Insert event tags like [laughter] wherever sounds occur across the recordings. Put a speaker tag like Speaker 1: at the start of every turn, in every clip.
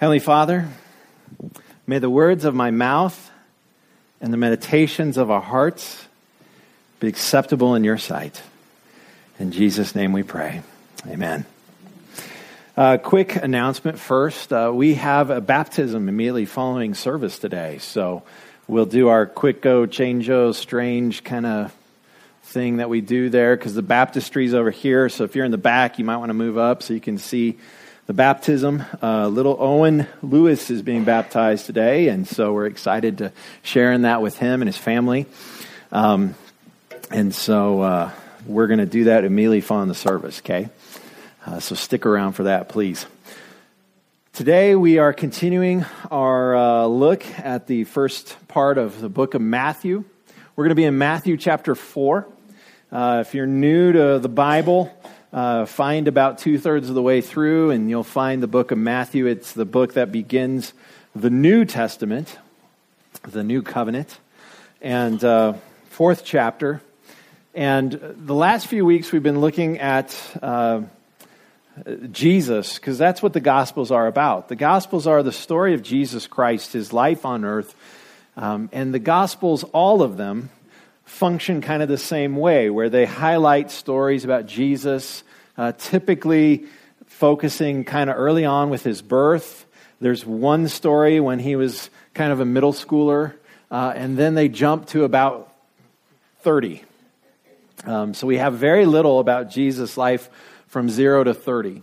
Speaker 1: Heavenly Father, may the words of my mouth and the meditations of our hearts be acceptable in your sight. In Jesus' name we pray. Amen. Uh, quick announcement first. Uh, we have a baptism immediately following service today. So we'll do our quick go, change strange kind of thing that we do there because the baptistry is over here. So if you're in the back, you might want to move up so you can see the baptism. Uh, little Owen Lewis is being baptized today, and so we're excited to share in that with him and his family. Um, and so uh, we're going to do that immediately following the service, okay? Uh, so stick around for that, please. Today we are continuing our uh, look at the first part of the book of Matthew. We're going to be in Matthew chapter 4. Uh, if you're new to the Bible, uh, find about two thirds of the way through, and you'll find the book of Matthew. It's the book that begins the New Testament, the New Covenant, and uh, fourth chapter. And the last few weeks we've been looking at uh, Jesus, because that's what the Gospels are about. The Gospels are the story of Jesus Christ, his life on earth. Um, and the Gospels, all of them, function kind of the same way, where they highlight stories about Jesus, uh, typically focusing kind of early on with his birth. There's one story when he was kind of a middle schooler, uh, and then they jump to about 30. Um, so we have very little about Jesus' life from zero to 30.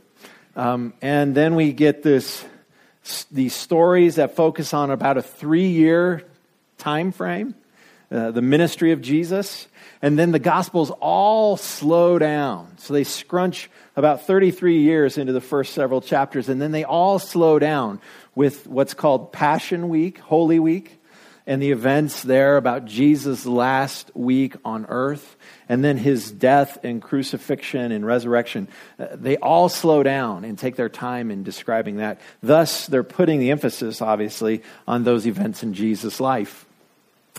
Speaker 1: Um, and then we get this, these stories that focus on about a three year time frame. Uh, the ministry of Jesus. And then the Gospels all slow down. So they scrunch about 33 years into the first several chapters, and then they all slow down with what's called Passion Week, Holy Week, and the events there about Jesus' last week on earth, and then his death and crucifixion and resurrection. Uh, they all slow down and take their time in describing that. Thus, they're putting the emphasis, obviously, on those events in Jesus' life.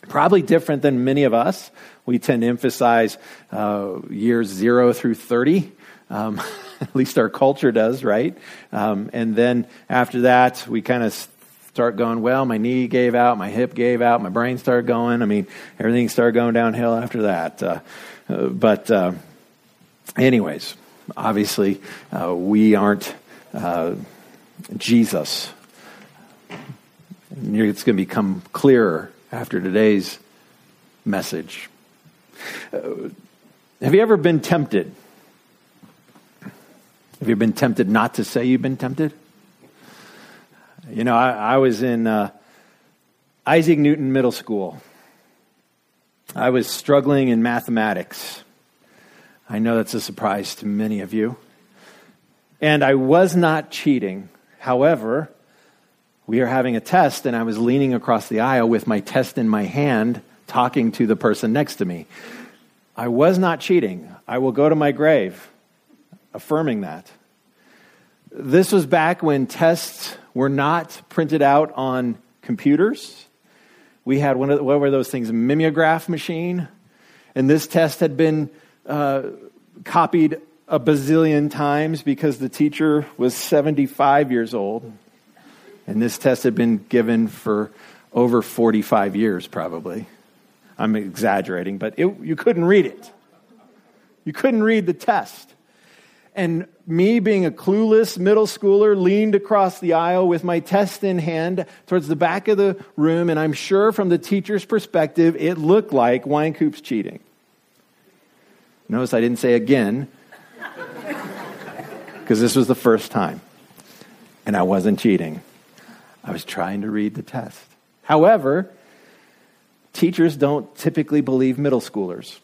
Speaker 1: Probably different than many of us. We tend to emphasize uh, years zero through 30. Um, [laughs] at least our culture does, right? Um, and then after that, we kind of start going, well, my knee gave out, my hip gave out, my brain started going. I mean, everything started going downhill after that. Uh, uh, but, uh, anyways, obviously, uh, we aren't uh, Jesus. It's going to become clearer after today's message. Uh, have you ever been tempted? Have you been tempted not to say you've been tempted? You know, I, I was in uh, Isaac Newton Middle School. I was struggling in mathematics. I know that's a surprise to many of you. And I was not cheating. However, we are having a test, and I was leaning across the aisle with my test in my hand, talking to the person next to me. I was not cheating. I will go to my grave affirming that. This was back when tests were not printed out on computers. We had one of the, what were those things, mimeograph machine, and this test had been uh, copied a bazillion times because the teacher was 75 years old. And this test had been given for over 45 years, probably. I'm exaggerating, but it, you couldn't read it. You couldn't read the test. And me, being a clueless middle schooler, leaned across the aisle with my test in hand towards the back of the room, and I'm sure from the teacher's perspective, it looked like Winecoop's cheating. Notice I didn't say again, because this was the first time, and I wasn't cheating. I was trying to read the test. However, teachers don't typically believe middle schoolers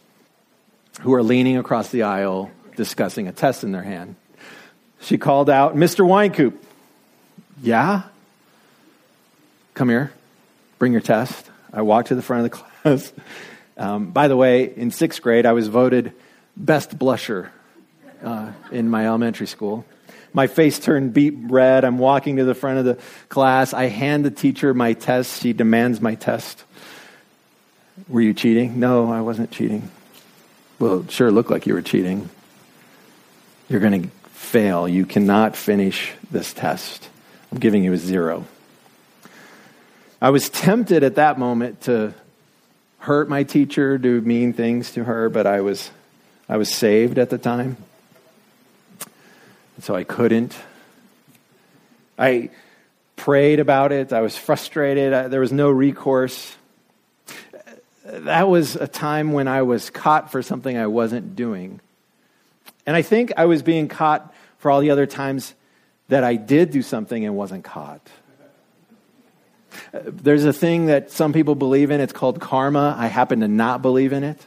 Speaker 1: who are leaning across the aisle discussing a test in their hand. She called out, Mr. Winecoop. Yeah? Come here. Bring your test. I walked to the front of the [laughs] class. Um, by the way, in sixth grade, I was voted best blusher uh, in my elementary school. My face turned beet red. I'm walking to the front of the class. I hand the teacher my test. She demands my test. Were you cheating? No, I wasn't cheating. Well, it sure looked like you were cheating. You're going to fail. You cannot finish this test I'm giving you a zero. I was tempted at that moment to hurt my teacher, do mean things to her, but I was, I was saved at the time. So I couldn't. I prayed about it. I was frustrated. I, there was no recourse. That was a time when I was caught for something I wasn't doing. And I think I was being caught for all the other times that I did do something and wasn't caught. There's a thing that some people believe in. It's called karma. I happen to not believe in it.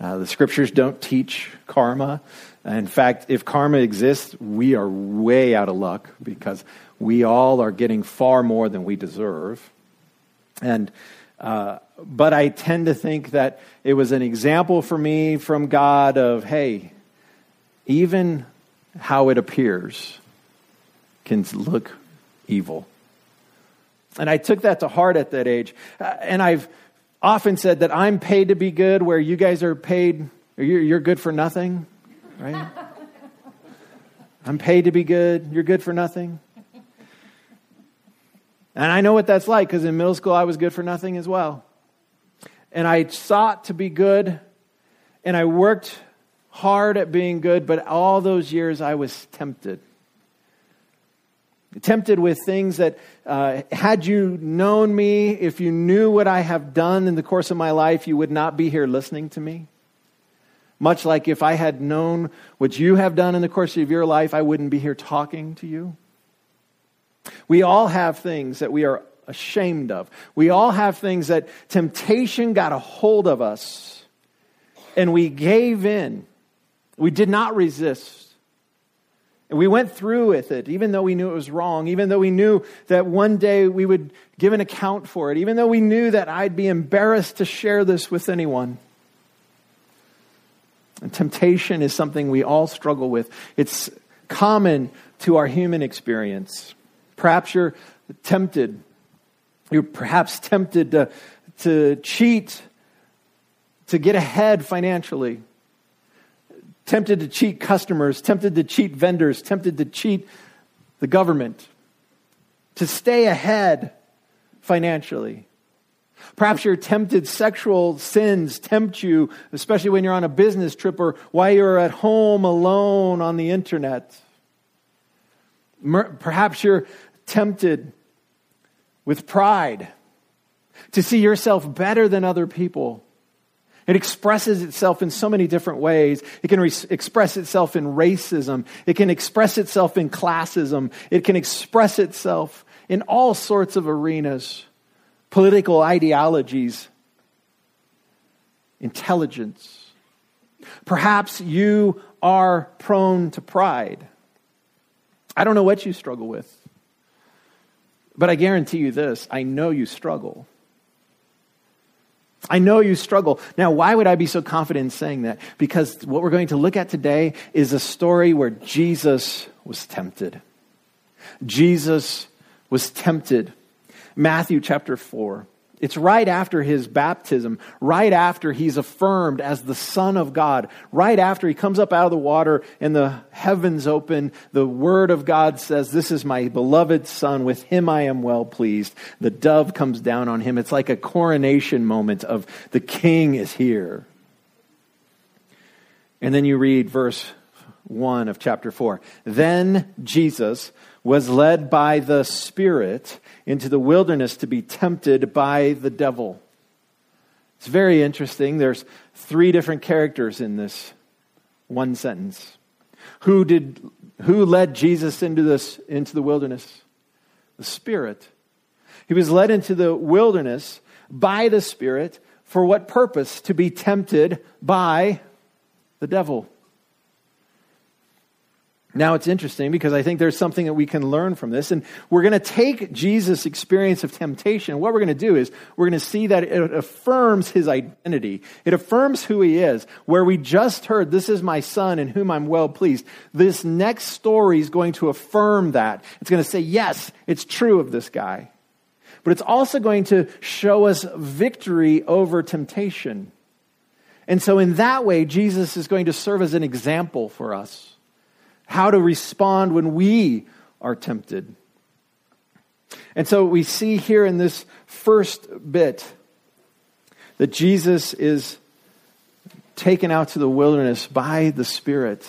Speaker 1: Uh, the scriptures don't teach karma. In fact, if karma exists, we are way out of luck because we all are getting far more than we deserve. And uh, but I tend to think that it was an example for me from God of hey, even how it appears can look evil. And I took that to heart at that age. Uh, and I've often said that I'm paid to be good where you guys are paid, you're, you're good for nothing, right? I'm paid to be good, you're good for nothing. And I know what that's like because in middle school I was good for nothing as well. And I sought to be good and I worked hard at being good, but all those years I was tempted tempted with things that, uh, had you known me, if you knew what I have done in the course of my life, you would not be here listening to me. Much like if I had known what you have done in the course of your life, I wouldn't be here talking to you. We all have things that we are ashamed of. We all have things that temptation got a hold of us and we gave in. We did not resist. And we went through with it, even though we knew it was wrong, even though we knew that one day we would give an account for it, even though we knew that I'd be embarrassed to share this with anyone. And temptation is something we all struggle with. It's common to our human experience. Perhaps you're tempted. You're perhaps tempted to, to cheat, to get ahead financially tempted to cheat customers, tempted to cheat vendors, tempted to cheat the government, to stay ahead financially. Perhaps your tempted sexual sins tempt you, especially when you're on a business trip or while you're at home alone on the internet. Perhaps you're tempted with pride to see yourself better than other people it expresses itself in so many different ways. It can re- express itself in racism. It can express itself in classism. It can express itself in all sorts of arenas political ideologies, intelligence. Perhaps you are prone to pride. I don't know what you struggle with, but I guarantee you this I know you struggle. I know you struggle. Now, why would I be so confident in saying that? Because what we're going to look at today is a story where Jesus was tempted. Jesus was tempted. Matthew chapter 4. It's right after his baptism, right after he's affirmed as the Son of God, right after he comes up out of the water and the heavens open. The Word of God says, This is my beloved Son, with him I am well pleased. The dove comes down on him. It's like a coronation moment of the King is here. And then you read verse 1 of chapter 4. Then Jesus was led by the Spirit into the wilderness to be tempted by the devil. It's very interesting. There's three different characters in this one sentence. Who did who led Jesus into this into the wilderness? The Spirit. He was led into the wilderness by the Spirit for what purpose? To be tempted by the devil. Now it's interesting because I think there's something that we can learn from this. And we're going to take Jesus' experience of temptation. What we're going to do is we're going to see that it affirms his identity. It affirms who he is. Where we just heard, this is my son in whom I'm well pleased. This next story is going to affirm that. It's going to say, yes, it's true of this guy. But it's also going to show us victory over temptation. And so in that way, Jesus is going to serve as an example for us how to respond when we are tempted. And so we see here in this first bit that Jesus is taken out to the wilderness by the Spirit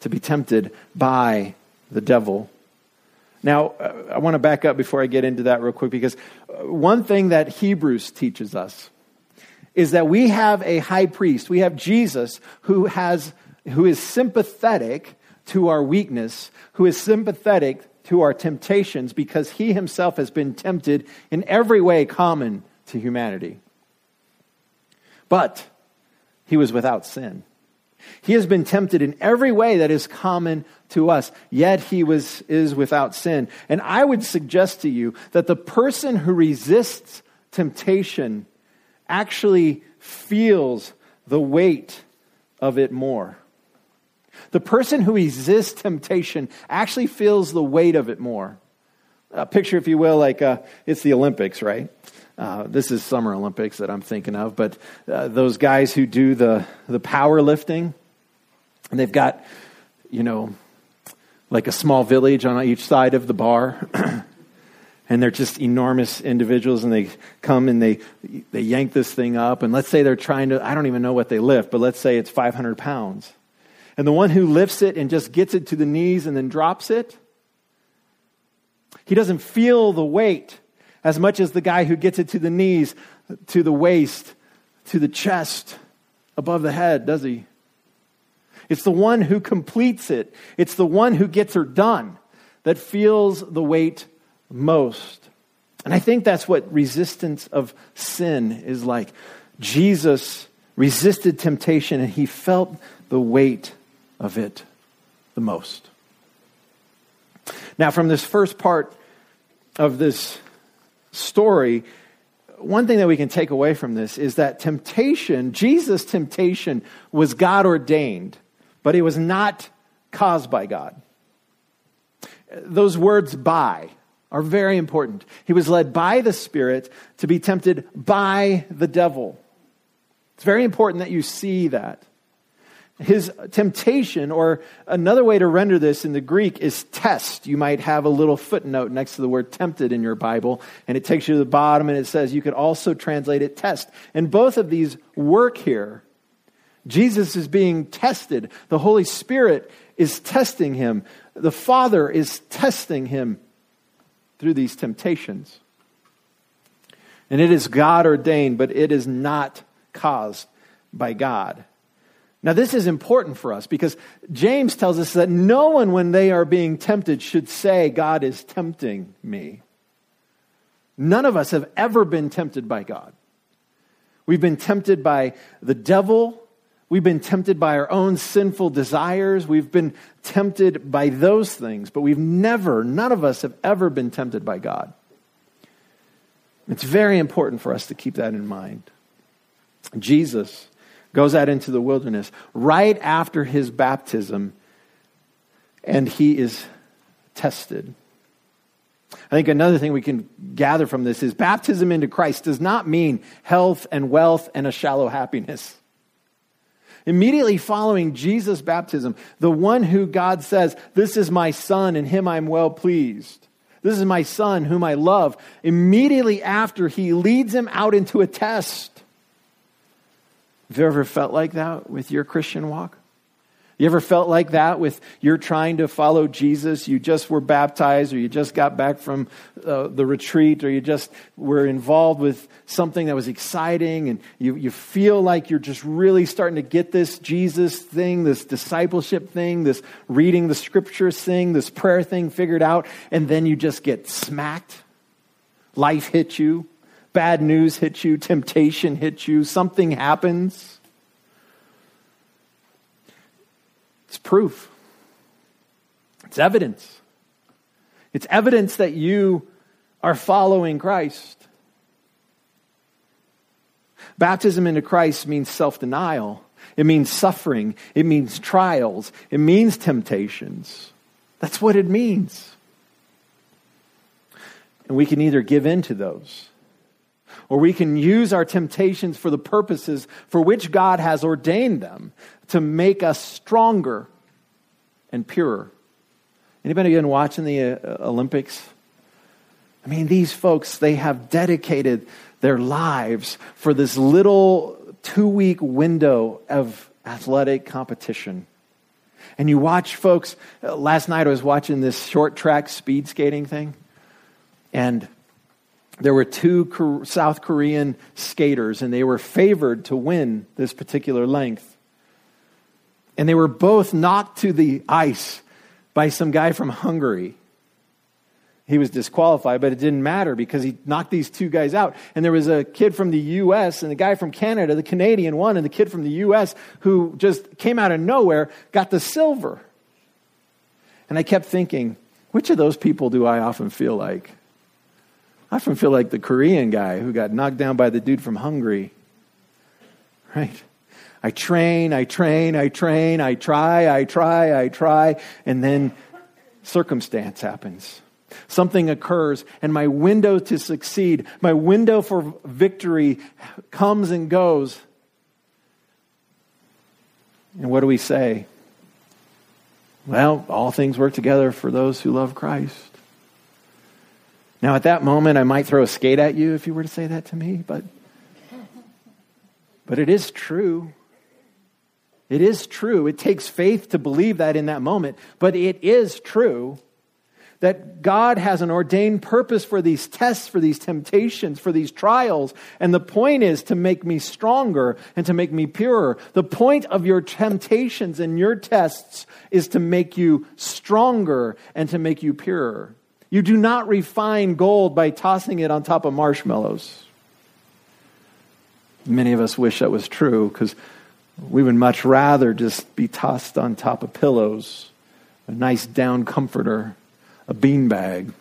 Speaker 1: to be tempted by the devil. Now, uh, I want to back up before I get into that real quick because uh, one thing that Hebrews teaches us is that we have a high priest. We have Jesus who has who is sympathetic to our weakness, who is sympathetic to our temptations because he himself has been tempted in every way common to humanity. But he was without sin. He has been tempted in every way that is common to us, yet he was, is without sin. And I would suggest to you that the person who resists temptation actually feels the weight of it more. The person who resists temptation actually feels the weight of it more. A picture, if you will, like uh, it's the Olympics, right? Uh, this is Summer Olympics that I'm thinking of, but uh, those guys who do the, the power lifting, and they've got, you know, like a small village on each side of the bar. [clears throat] and they're just enormous individuals and they come and they they yank this thing up and let's say they're trying to i don't even know what they lift but let's say it's 500 pounds and the one who lifts it and just gets it to the knees and then drops it he doesn't feel the weight as much as the guy who gets it to the knees to the waist to the chest above the head does he it's the one who completes it it's the one who gets her done that feels the weight most. And I think that's what resistance of sin is like. Jesus resisted temptation and he felt the weight of it the most. Now, from this first part of this story, one thing that we can take away from this is that temptation, Jesus' temptation, was God ordained, but it was not caused by God. Those words by are very important. He was led by the Spirit to be tempted by the devil. It's very important that you see that. His temptation, or another way to render this in the Greek, is test. You might have a little footnote next to the word tempted in your Bible, and it takes you to the bottom and it says you could also translate it test. And both of these work here. Jesus is being tested, the Holy Spirit is testing him, the Father is testing him through these temptations. And it is God ordained, but it is not caused by God. Now, this is important for us because James tells us that no one, when they are being tempted, should say, God is tempting me. None of us have ever been tempted by God. We've been tempted by the devil, We've been tempted by our own sinful desires. We've been tempted by those things, but we've never, none of us have ever been tempted by God. It's very important for us to keep that in mind. Jesus goes out into the wilderness right after his baptism, and he is tested. I think another thing we can gather from this is baptism into Christ does not mean health and wealth and a shallow happiness. Immediately following Jesus' baptism, the one who God says, This is my son, in him I'm well pleased. This is my son whom I love. Immediately after, he leads him out into a test. Have you ever felt like that with your Christian walk? You ever felt like that with you're trying to follow Jesus? You just were baptized, or you just got back from uh, the retreat, or you just were involved with something that was exciting, and you, you feel like you're just really starting to get this Jesus thing, this discipleship thing, this reading the scriptures thing, this prayer thing figured out, and then you just get smacked. Life hits you, bad news hits you, temptation hits you, something happens It's proof, it's evidence. It's evidence that you are following Christ. Baptism into Christ means self denial, it means suffering, it means trials, it means temptations. That's what it means. And we can either give in to those or we can use our temptations for the purposes for which God has ordained them to make us stronger and purer. Anybody been watching the uh, Olympics? I mean, these folks, they have dedicated their lives for this little two week window of athletic competition. And you watch folks, uh, last night I was watching this short track speed skating thing, and there were two South Korean skaters, and they were favored to win this particular length. And they were both knocked to the ice by some guy from Hungary. He was disqualified, but it didn't matter because he knocked these two guys out. And there was a kid from the U.S. and a guy from Canada, the Canadian one, and the kid from the U.S. who just came out of nowhere, got the silver. And I kept thinking, which of those people do I often feel like? I often feel like the Korean guy who got knocked down by the dude from Hungary. Right? I train, I train, I train, I try, I try, I try, and then circumstance happens. Something occurs, and my window to succeed, my window for victory comes and goes. And what do we say? Well, all things work together for those who love Christ. Now, at that moment, I might throw a skate at you if you were to say that to me, but, but it is true. It is true. It takes faith to believe that in that moment, but it is true that God has an ordained purpose for these tests, for these temptations, for these trials. And the point is to make me stronger and to make me purer. The point of your temptations and your tests is to make you stronger and to make you purer. You do not refine gold by tossing it on top of marshmallows. Many of us wish that was true because we would much rather just be tossed on top of pillows, a nice down comforter, a beanbag,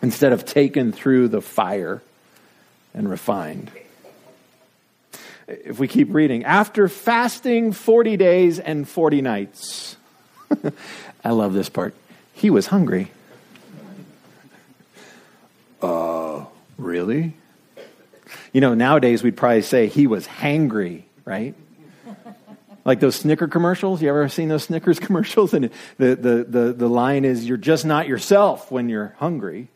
Speaker 1: instead of taken through the fire and refined. If we keep reading, after fasting 40 days and 40 nights, [laughs] I love this part, he was hungry. Uh, really? You know, nowadays we'd probably say he was hangry, right? Like those Snicker commercials. You ever seen those Snickers [laughs] commercials? And the, the, the, the line is, You're just not yourself when you're hungry.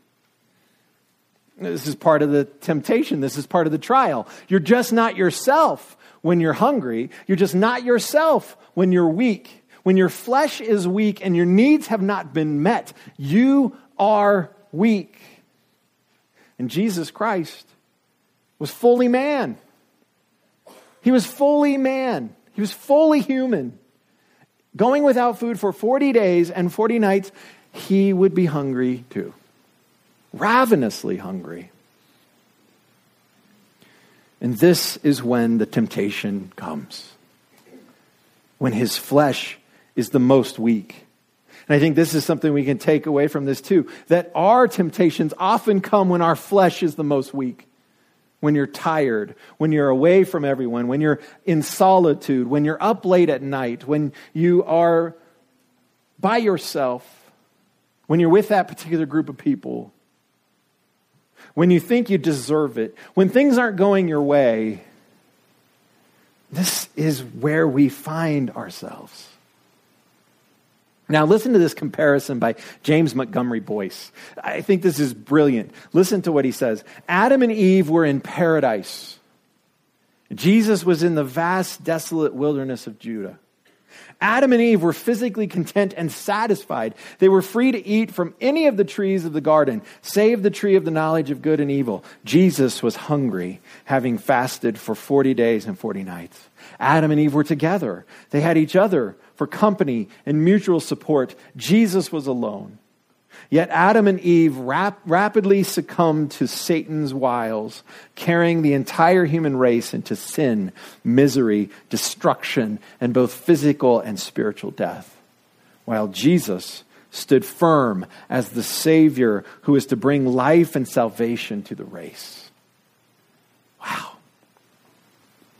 Speaker 1: This is part of the temptation. This is part of the trial. You're just not yourself when you're hungry. You're just not yourself when you're weak. When your flesh is weak and your needs have not been met, you are weak. And Jesus Christ was fully man. He was fully man. He was fully human. Going without food for 40 days and 40 nights, he would be hungry too. Ravenously hungry. And this is when the temptation comes. When his flesh is the most weak. And I think this is something we can take away from this too that our temptations often come when our flesh is the most weak. When you're tired, when you're away from everyone, when you're in solitude, when you're up late at night, when you are by yourself, when you're with that particular group of people, when you think you deserve it, when things aren't going your way, this is where we find ourselves. Now, listen to this comparison by James Montgomery Boice. I think this is brilliant. Listen to what he says Adam and Eve were in paradise, Jesus was in the vast, desolate wilderness of Judah. Adam and Eve were physically content and satisfied. They were free to eat from any of the trees of the garden, save the tree of the knowledge of good and evil. Jesus was hungry, having fasted for 40 days and 40 nights. Adam and Eve were together. They had each other for company and mutual support. Jesus was alone. Yet Adam and Eve rap- rapidly succumbed to Satan's wiles, carrying the entire human race into sin, misery, destruction, and both physical and spiritual death. While Jesus stood firm as the Savior who is to bring life and salvation to the race. Wow.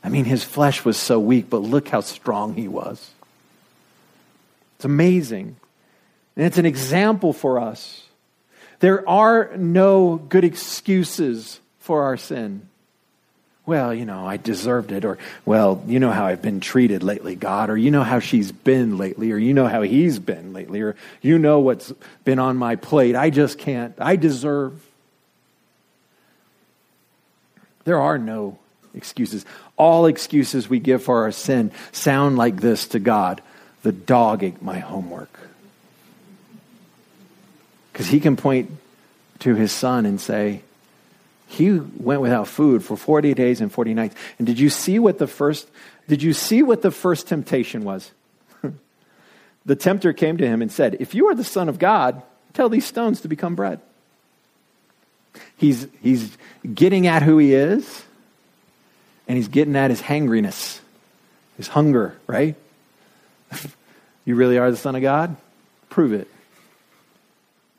Speaker 1: I mean, his flesh was so weak, but look how strong he was. It's amazing. And it's an example for us. There are no good excuses for our sin. Well, you know, I deserved it. Or, well, you know how I've been treated lately, God. Or, you know how she's been lately. Or, you know how he's been lately. Or, you know what's been on my plate. I just can't. I deserve. There are no excuses. All excuses we give for our sin sound like this to God The dog ate my homework. Because he can point to his son and say, He went without food for 40 days and 40 nights. And did you see what the first did you see what the first temptation was? [laughs] the tempter came to him and said, If you are the Son of God, tell these stones to become bread. He's, he's getting at who he is, and he's getting at his hangriness, his hunger, right? [laughs] you really are the Son of God? Prove it.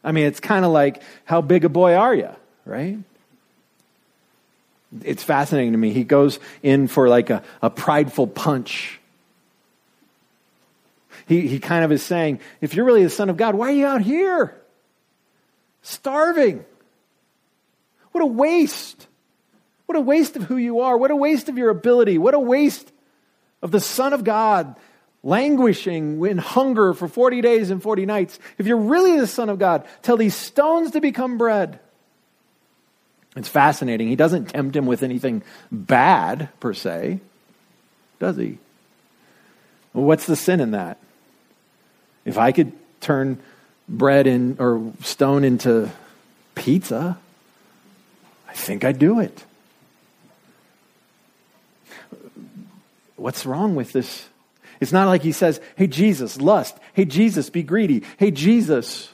Speaker 1: I mean, it's kind of like, how big a boy are you, right? It's fascinating to me. He goes in for like a, a prideful punch. He, he kind of is saying, if you're really the Son of God, why are you out here? Starving. What a waste. What a waste of who you are. What a waste of your ability. What a waste of the Son of God languishing in hunger for 40 days and 40 nights. If you're really the Son of God, tell these stones to become bread. It's fascinating. He doesn't tempt him with anything bad, per se, does he? Well, what's the sin in that? If I could turn bread in, or stone into pizza, I think I'd do it. What's wrong with this? It's not like he says, Hey, Jesus, lust. Hey, Jesus, be greedy. Hey, Jesus.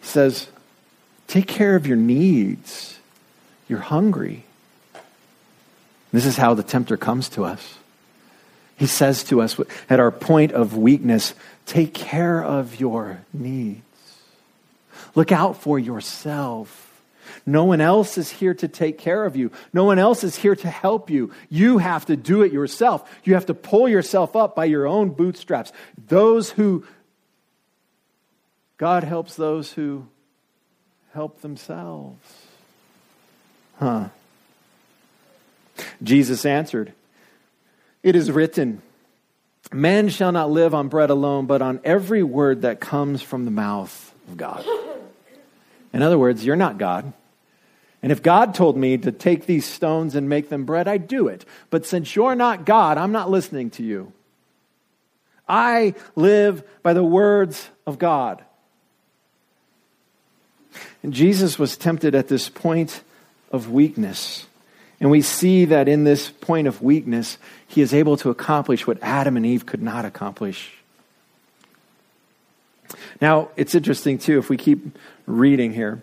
Speaker 1: He says, Take care of your needs. You're hungry. This is how the tempter comes to us. He says to us at our point of weakness, take care of your needs. Look out for yourself. No one else is here to take care of you. No one else is here to help you. You have to do it yourself. You have to pull yourself up by your own bootstraps. Those who, God helps those who help themselves. Huh. Jesus answered, It is written, Man shall not live on bread alone, but on every word that comes from the mouth of God. In other words, you're not God. And if God told me to take these stones and make them bread, I'd do it. But since you're not God, I'm not listening to you. I live by the words of God. And Jesus was tempted at this point of weakness. And we see that in this point of weakness, he is able to accomplish what Adam and Eve could not accomplish. Now, it's interesting, too, if we keep reading here.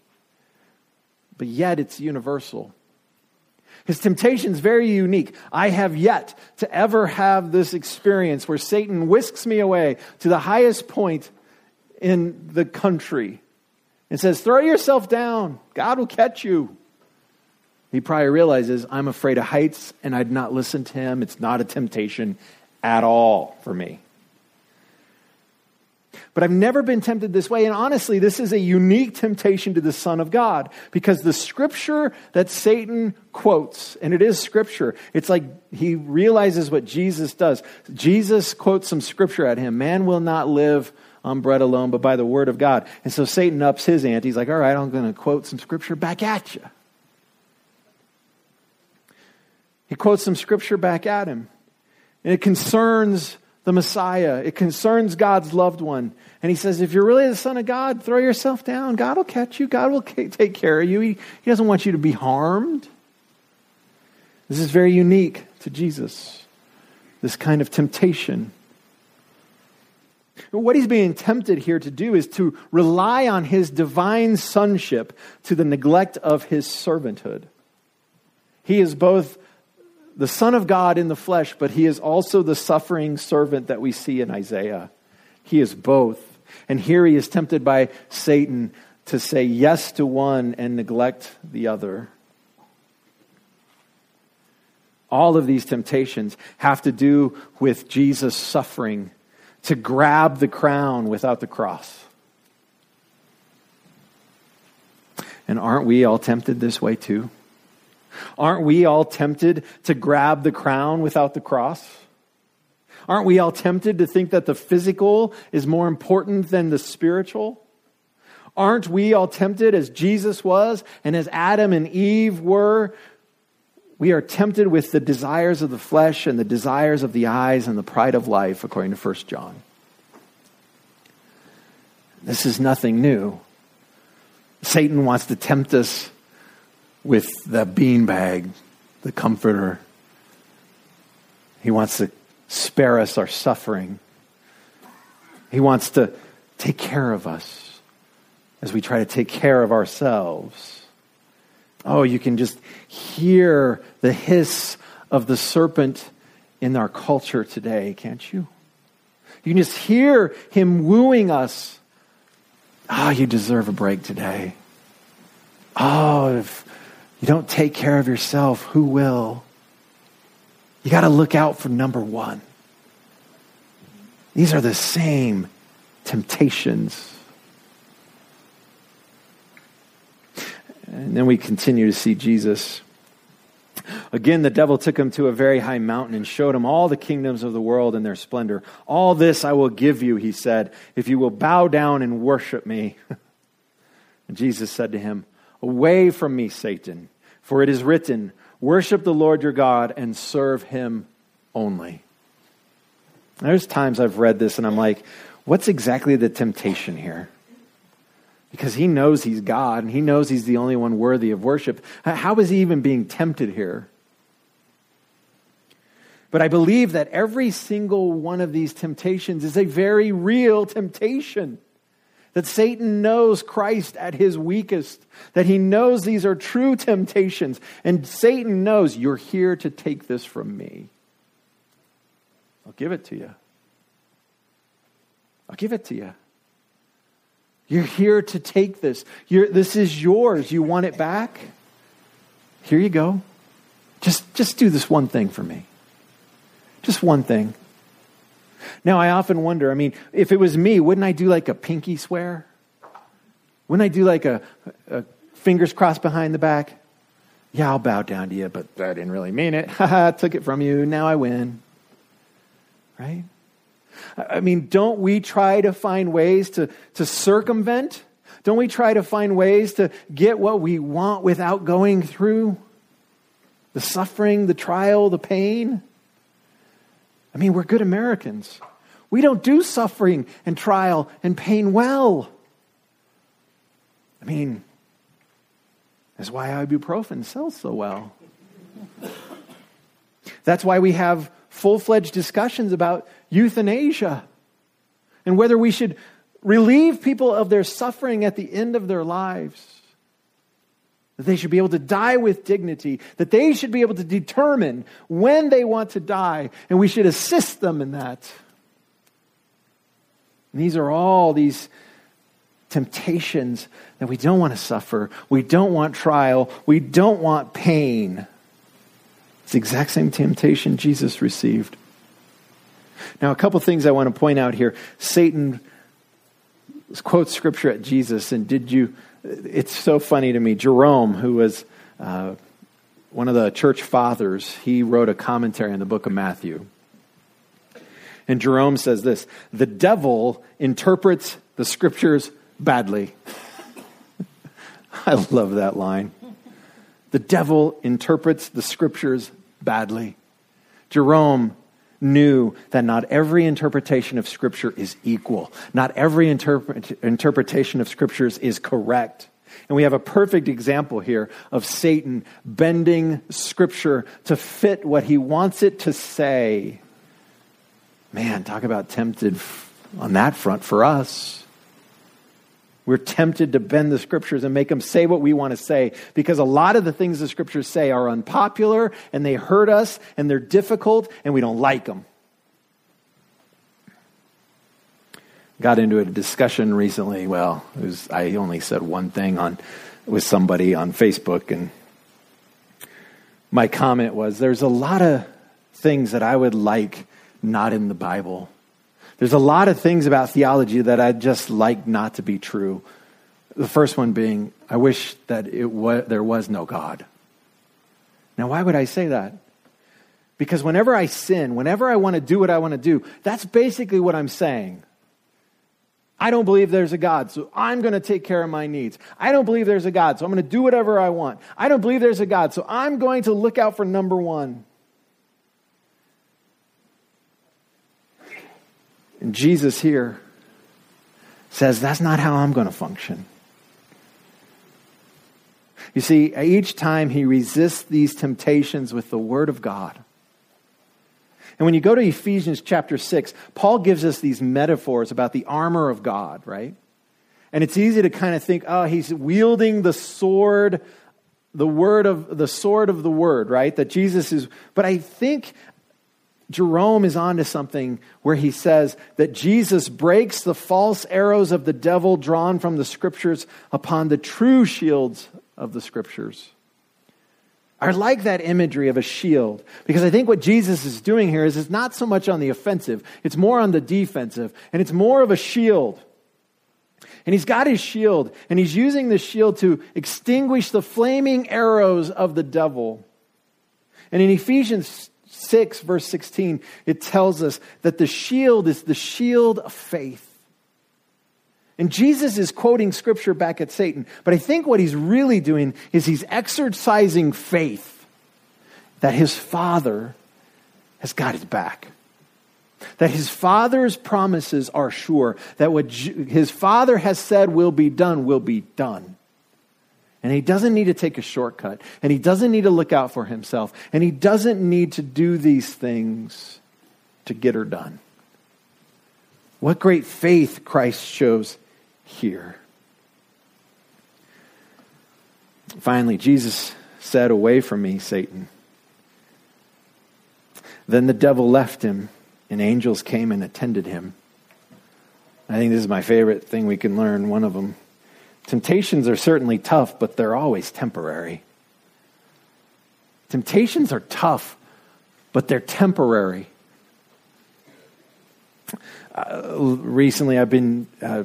Speaker 1: but yet it's universal. His temptation is very unique. I have yet to ever have this experience where Satan whisks me away to the highest point in the country and says, Throw yourself down. God will catch you. He probably realizes I'm afraid of heights and I'd not listen to him. It's not a temptation at all for me. But I've never been tempted this way. And honestly, this is a unique temptation to the Son of God because the scripture that Satan quotes, and it is scripture, it's like he realizes what Jesus does. Jesus quotes some scripture at him Man will not live on bread alone, but by the word of God. And so Satan ups his ante. He's like, All right, I'm going to quote some scripture back at you. He quotes some scripture back at him. And it concerns the Messiah. It concerns God's loved one. And he says, if you're really the Son of God, throw yourself down. God will catch you. God will take care of you. He, he doesn't want you to be harmed. This is very unique to Jesus, this kind of temptation. What he's being tempted here to do is to rely on his divine sonship to the neglect of his servanthood. He is both the Son of God in the flesh, but he is also the suffering servant that we see in Isaiah. He is both. And here he is tempted by Satan to say yes to one and neglect the other. all of these temptations have to do with Jesus suffering to grab the crown without the cross. And aren't we all tempted this way too? Aren't we all tempted to grab the crown without the cross? Aren't we all tempted to think that the physical is more important than the spiritual? Aren't we all tempted as Jesus was and as Adam and Eve were? We are tempted with the desires of the flesh and the desires of the eyes and the pride of life, according to 1 John. This is nothing new. Satan wants to tempt us with the beanbag, the comforter. He wants to spare us our suffering. He wants to take care of us as we try to take care of ourselves. Oh, you can just hear the hiss of the serpent in our culture today, can't you? You can just hear him wooing us. Oh, you deserve a break today. Oh, if you don't take care of yourself, who will? You got to look out for number one. These are the same temptations. And then we continue to see Jesus. Again, the devil took him to a very high mountain and showed him all the kingdoms of the world and their splendor. All this I will give you, he said, if you will bow down and worship me. and [laughs] Jesus said to him, Away from me, Satan, for it is written, Worship the Lord your God and serve him only. There's times I've read this and I'm like, what's exactly the temptation here? Because he knows he's God and he knows he's the only one worthy of worship. How is he even being tempted here? But I believe that every single one of these temptations is a very real temptation. That Satan knows Christ at his weakest, that he knows these are true temptations, and Satan knows you're here to take this from me. I'll give it to you. I'll give it to you. You're here to take this. You're, this is yours. You want it back? Here you go. Just, just do this one thing for me. Just one thing. Now, I often wonder I mean, if it was me, wouldn't I do like a pinky swear? Wouldn't I do like a, a fingers crossed behind the back? Yeah, I'll bow down to you, but I didn't really mean it. [laughs] Haha, took it from you. Now I win. Right? I mean, don't we try to find ways to, to circumvent? Don't we try to find ways to get what we want without going through the suffering, the trial, the pain? I mean, we're good Americans. We don't do suffering and trial and pain well. I mean, that's why ibuprofen sells so well. That's why we have full fledged discussions about euthanasia and whether we should relieve people of their suffering at the end of their lives. That they should be able to die with dignity, that they should be able to determine when they want to die, and we should assist them in that. And these are all these temptations that we don't want to suffer, we don't want trial, we don't want pain. It's the exact same temptation Jesus received. Now, a couple things I want to point out here. Satan quotes scripture at Jesus, and did you it's so funny to me. Jerome, who was uh, one of the church fathers, he wrote a commentary on the book of Matthew. And Jerome says this The devil interprets the scriptures badly. [laughs] I love that line. The devil interprets the scriptures badly. Jerome knew that not every interpretation of Scripture is equal. Not every interpret- interpretation of Scriptures is correct. And we have a perfect example here of Satan bending Scripture to fit what he wants it to say. Man, talk about tempted on that front for us. We're tempted to bend the scriptures and make them say what we want to say because a lot of the things the scriptures say are unpopular and they hurt us and they're difficult and we don't like them. Got into a discussion recently. Well, was, I only said one thing on with somebody on Facebook and my comment was there's a lot of things that I would like not in the Bible. There's a lot of things about theology that I'd just like not to be true. The first one being, I wish that it there was no God. Now, why would I say that? Because whenever I sin, whenever I want to do what I want to do, that's basically what I'm saying. I don't believe there's a God, so I'm going to take care of my needs. I don't believe there's a God, so I'm going to do whatever I want. I don't believe there's a God, so I'm going to look out for number one. And Jesus here says, That's not how I'm going to function. You see, each time he resists these temptations with the Word of God, and when you go to Ephesians chapter 6, Paul gives us these metaphors about the armor of God, right? And it's easy to kind of think, oh, he's wielding the sword, the word of the sword of the word, right? That Jesus is. But I think Jerome is onto something where he says that Jesus breaks the false arrows of the devil drawn from the scriptures upon the true shields of the scriptures. I like that imagery of a shield because I think what Jesus is doing here is it's not so much on the offensive, it's more on the defensive, and it's more of a shield. And he's got his shield, and he's using the shield to extinguish the flaming arrows of the devil. And in Ephesians 6, verse 16, it tells us that the shield is the shield of faith. And Jesus is quoting scripture back at Satan. But I think what he's really doing is he's exercising faith that his father has got his back. That his father's promises are sure. That what his father has said will be done will be done. And he doesn't need to take a shortcut. And he doesn't need to look out for himself. And he doesn't need to do these things to get her done. What great faith Christ shows here. Finally, Jesus said, Away from me, Satan. Then the devil left him, and angels came and attended him. I think this is my favorite thing we can learn, one of them. Temptations are certainly tough, but they're always temporary. Temptations are tough, but they're temporary. Uh, recently, I've been uh,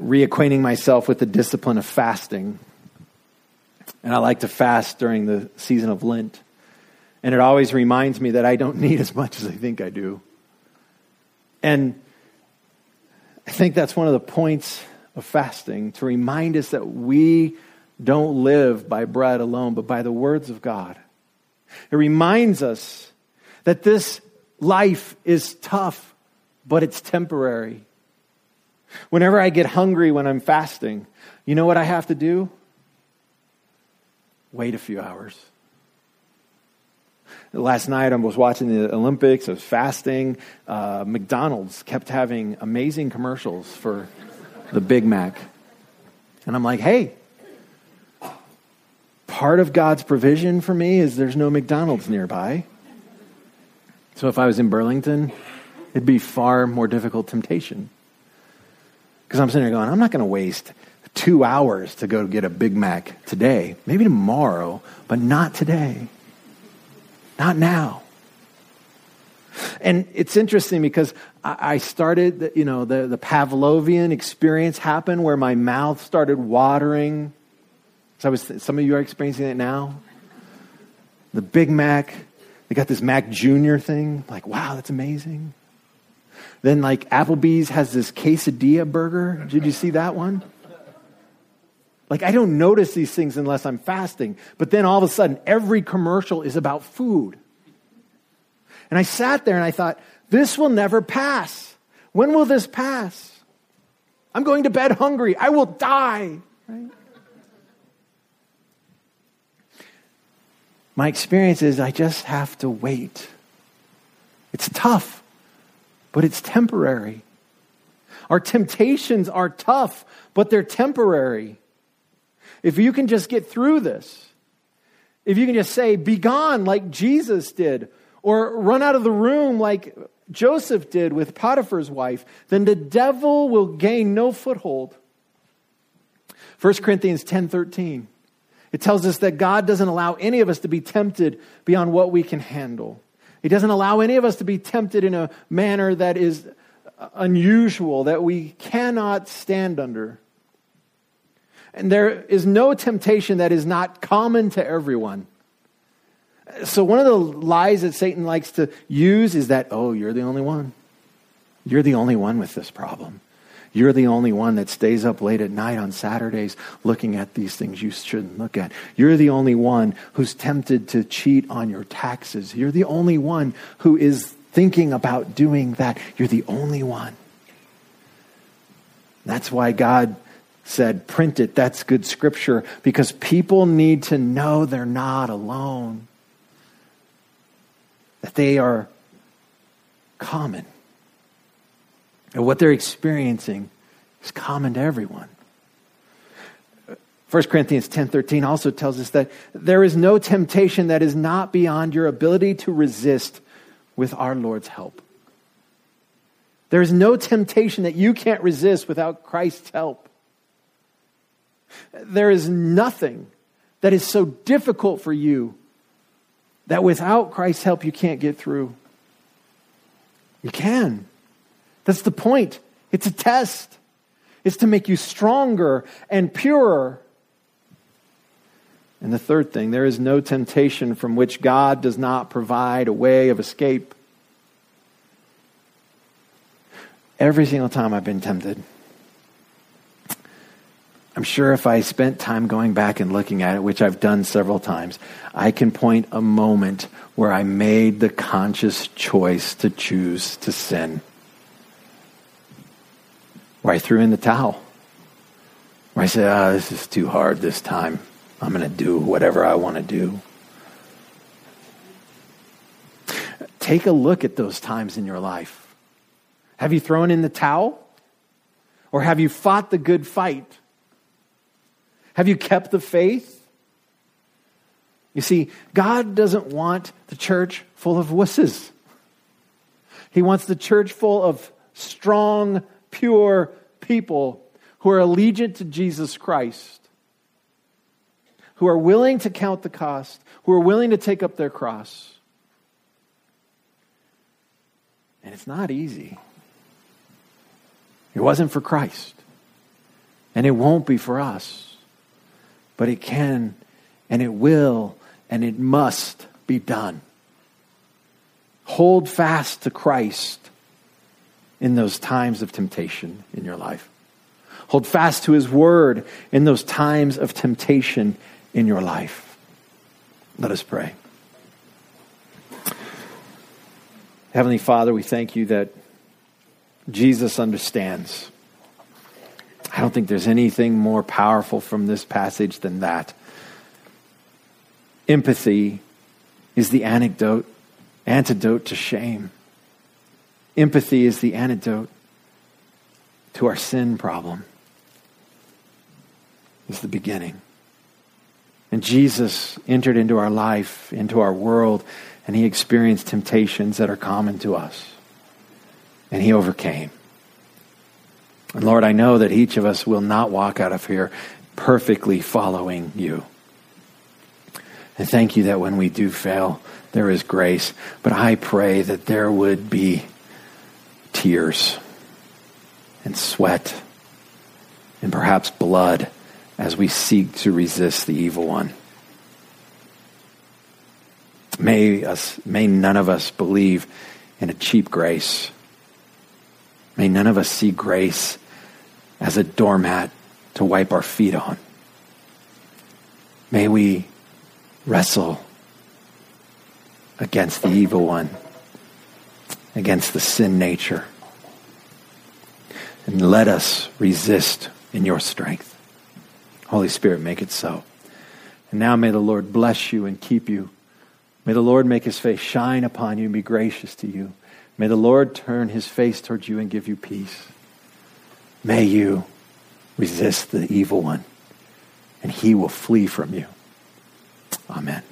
Speaker 1: reacquainting myself with the discipline of fasting. And I like to fast during the season of Lent. And it always reminds me that I don't [laughs] need as much as I think I do. And I think that's one of the points of fasting to remind us that we don't live by bread alone, but by the words of God. It reminds us that this life is tough, but it's temporary. Whenever I get hungry when I'm fasting, you know what I have to do? Wait a few hours. Last night I was watching the Olympics, I was fasting. Uh, McDonald's kept having amazing commercials for the Big Mac. And I'm like, hey, part of God's provision for me is there's no McDonald's nearby. So if I was in Burlington, it'd be far more difficult temptation. Because I'm sitting there going, I'm not going to waste two hours to go get a Big Mac today. Maybe tomorrow, but not today. Not now. And it's interesting because I started, you know, the, the Pavlovian experience happened where my mouth started watering. So I was, some of you are experiencing it now. The Big Mac, they got this Mac Jr. thing. Like, wow, that's amazing. Then, like, Applebee's has this quesadilla burger. Did you see that one? Like, I don't notice these things unless I'm fasting. But then all of a sudden, every commercial is about food. And I sat there and I thought, this will never pass. When will this pass? I'm going to bed hungry. I will die. Right? My experience is I just have to wait. It's tough but it's temporary. Our temptations are tough, but they're temporary. If you can just get through this, if you can just say, be gone like Jesus did, or run out of the room like Joseph did with Potiphar's wife, then the devil will gain no foothold. 1 Corinthians 10 13. It tells us that God doesn't allow any of us to be tempted beyond what we can handle. He doesn't allow any of us to be tempted in a manner that is unusual, that we cannot stand under. And there is no temptation that is not common to everyone. So, one of the lies that Satan likes to use is that, oh, you're the only one. You're the only one with this problem. You're the only one that stays up late at night on Saturdays looking at these things you shouldn't look at. You're the only one who's tempted to cheat on your taxes. You're the only one who is thinking about doing that. You're the only one. That's why God said, print it. That's good scripture because people need to know they're not alone, that they are common. And what they're experiencing is common to everyone. 1 Corinthians 10:13 also tells us that there is no temptation that is not beyond your ability to resist with our Lord's help. There is no temptation that you can't resist without Christ's help. There is nothing that is so difficult for you that without Christ's help you can't get through. You can. That's the point. It's a test. It's to make you stronger and purer. And the third thing, there is no temptation from which God does not provide a way of escape. Every single time I've been tempted, I'm sure if I spent time going back and looking at it, which I've done several times, I can point a moment where I made the conscious choice to choose to sin where I threw in the towel. Where I said, oh, this is too hard this time. I'm going to do whatever I want to do. Take a look at those times in your life. Have you thrown in the towel? Or have you fought the good fight? Have you kept the faith? You see, God doesn't want the church full of wusses. He wants the church full of strong, pure people who are allegiant to Jesus Christ, who are willing to count the cost, who are willing to take up their cross. And it's not easy. It wasn't for Christ. And it won't be for us. But it can and it will and it must be done. Hold fast to Christ in those times of temptation in your life. Hold fast to His Word in those times of temptation in your life. Let us pray. Heavenly Father, we thank you that Jesus understands. I don't think there's anything more powerful from this passage than that. Empathy is the antidote, antidote to shame. Empathy is the antidote to our sin problem. It's the beginning. And Jesus entered into our life, into our world, and he experienced temptations that are common to us. And he overcame. And Lord, I know that each of us will not walk out of here perfectly following you. And thank you that when we do fail, there is grace. But I pray that there would be tears and sweat and perhaps blood as we seek to resist the evil one. May, us, may none of us believe in a cheap grace. May none of us see grace as a doormat to wipe our feet on. May we wrestle against the evil one, against the sin nature and let us resist in your strength. Holy Spirit, make it so. And now may the Lord bless you and keep you. May the Lord make his face shine upon you and be gracious to you. May the Lord turn his face towards you and give you peace. May you resist the evil one, and he will flee from you. Amen.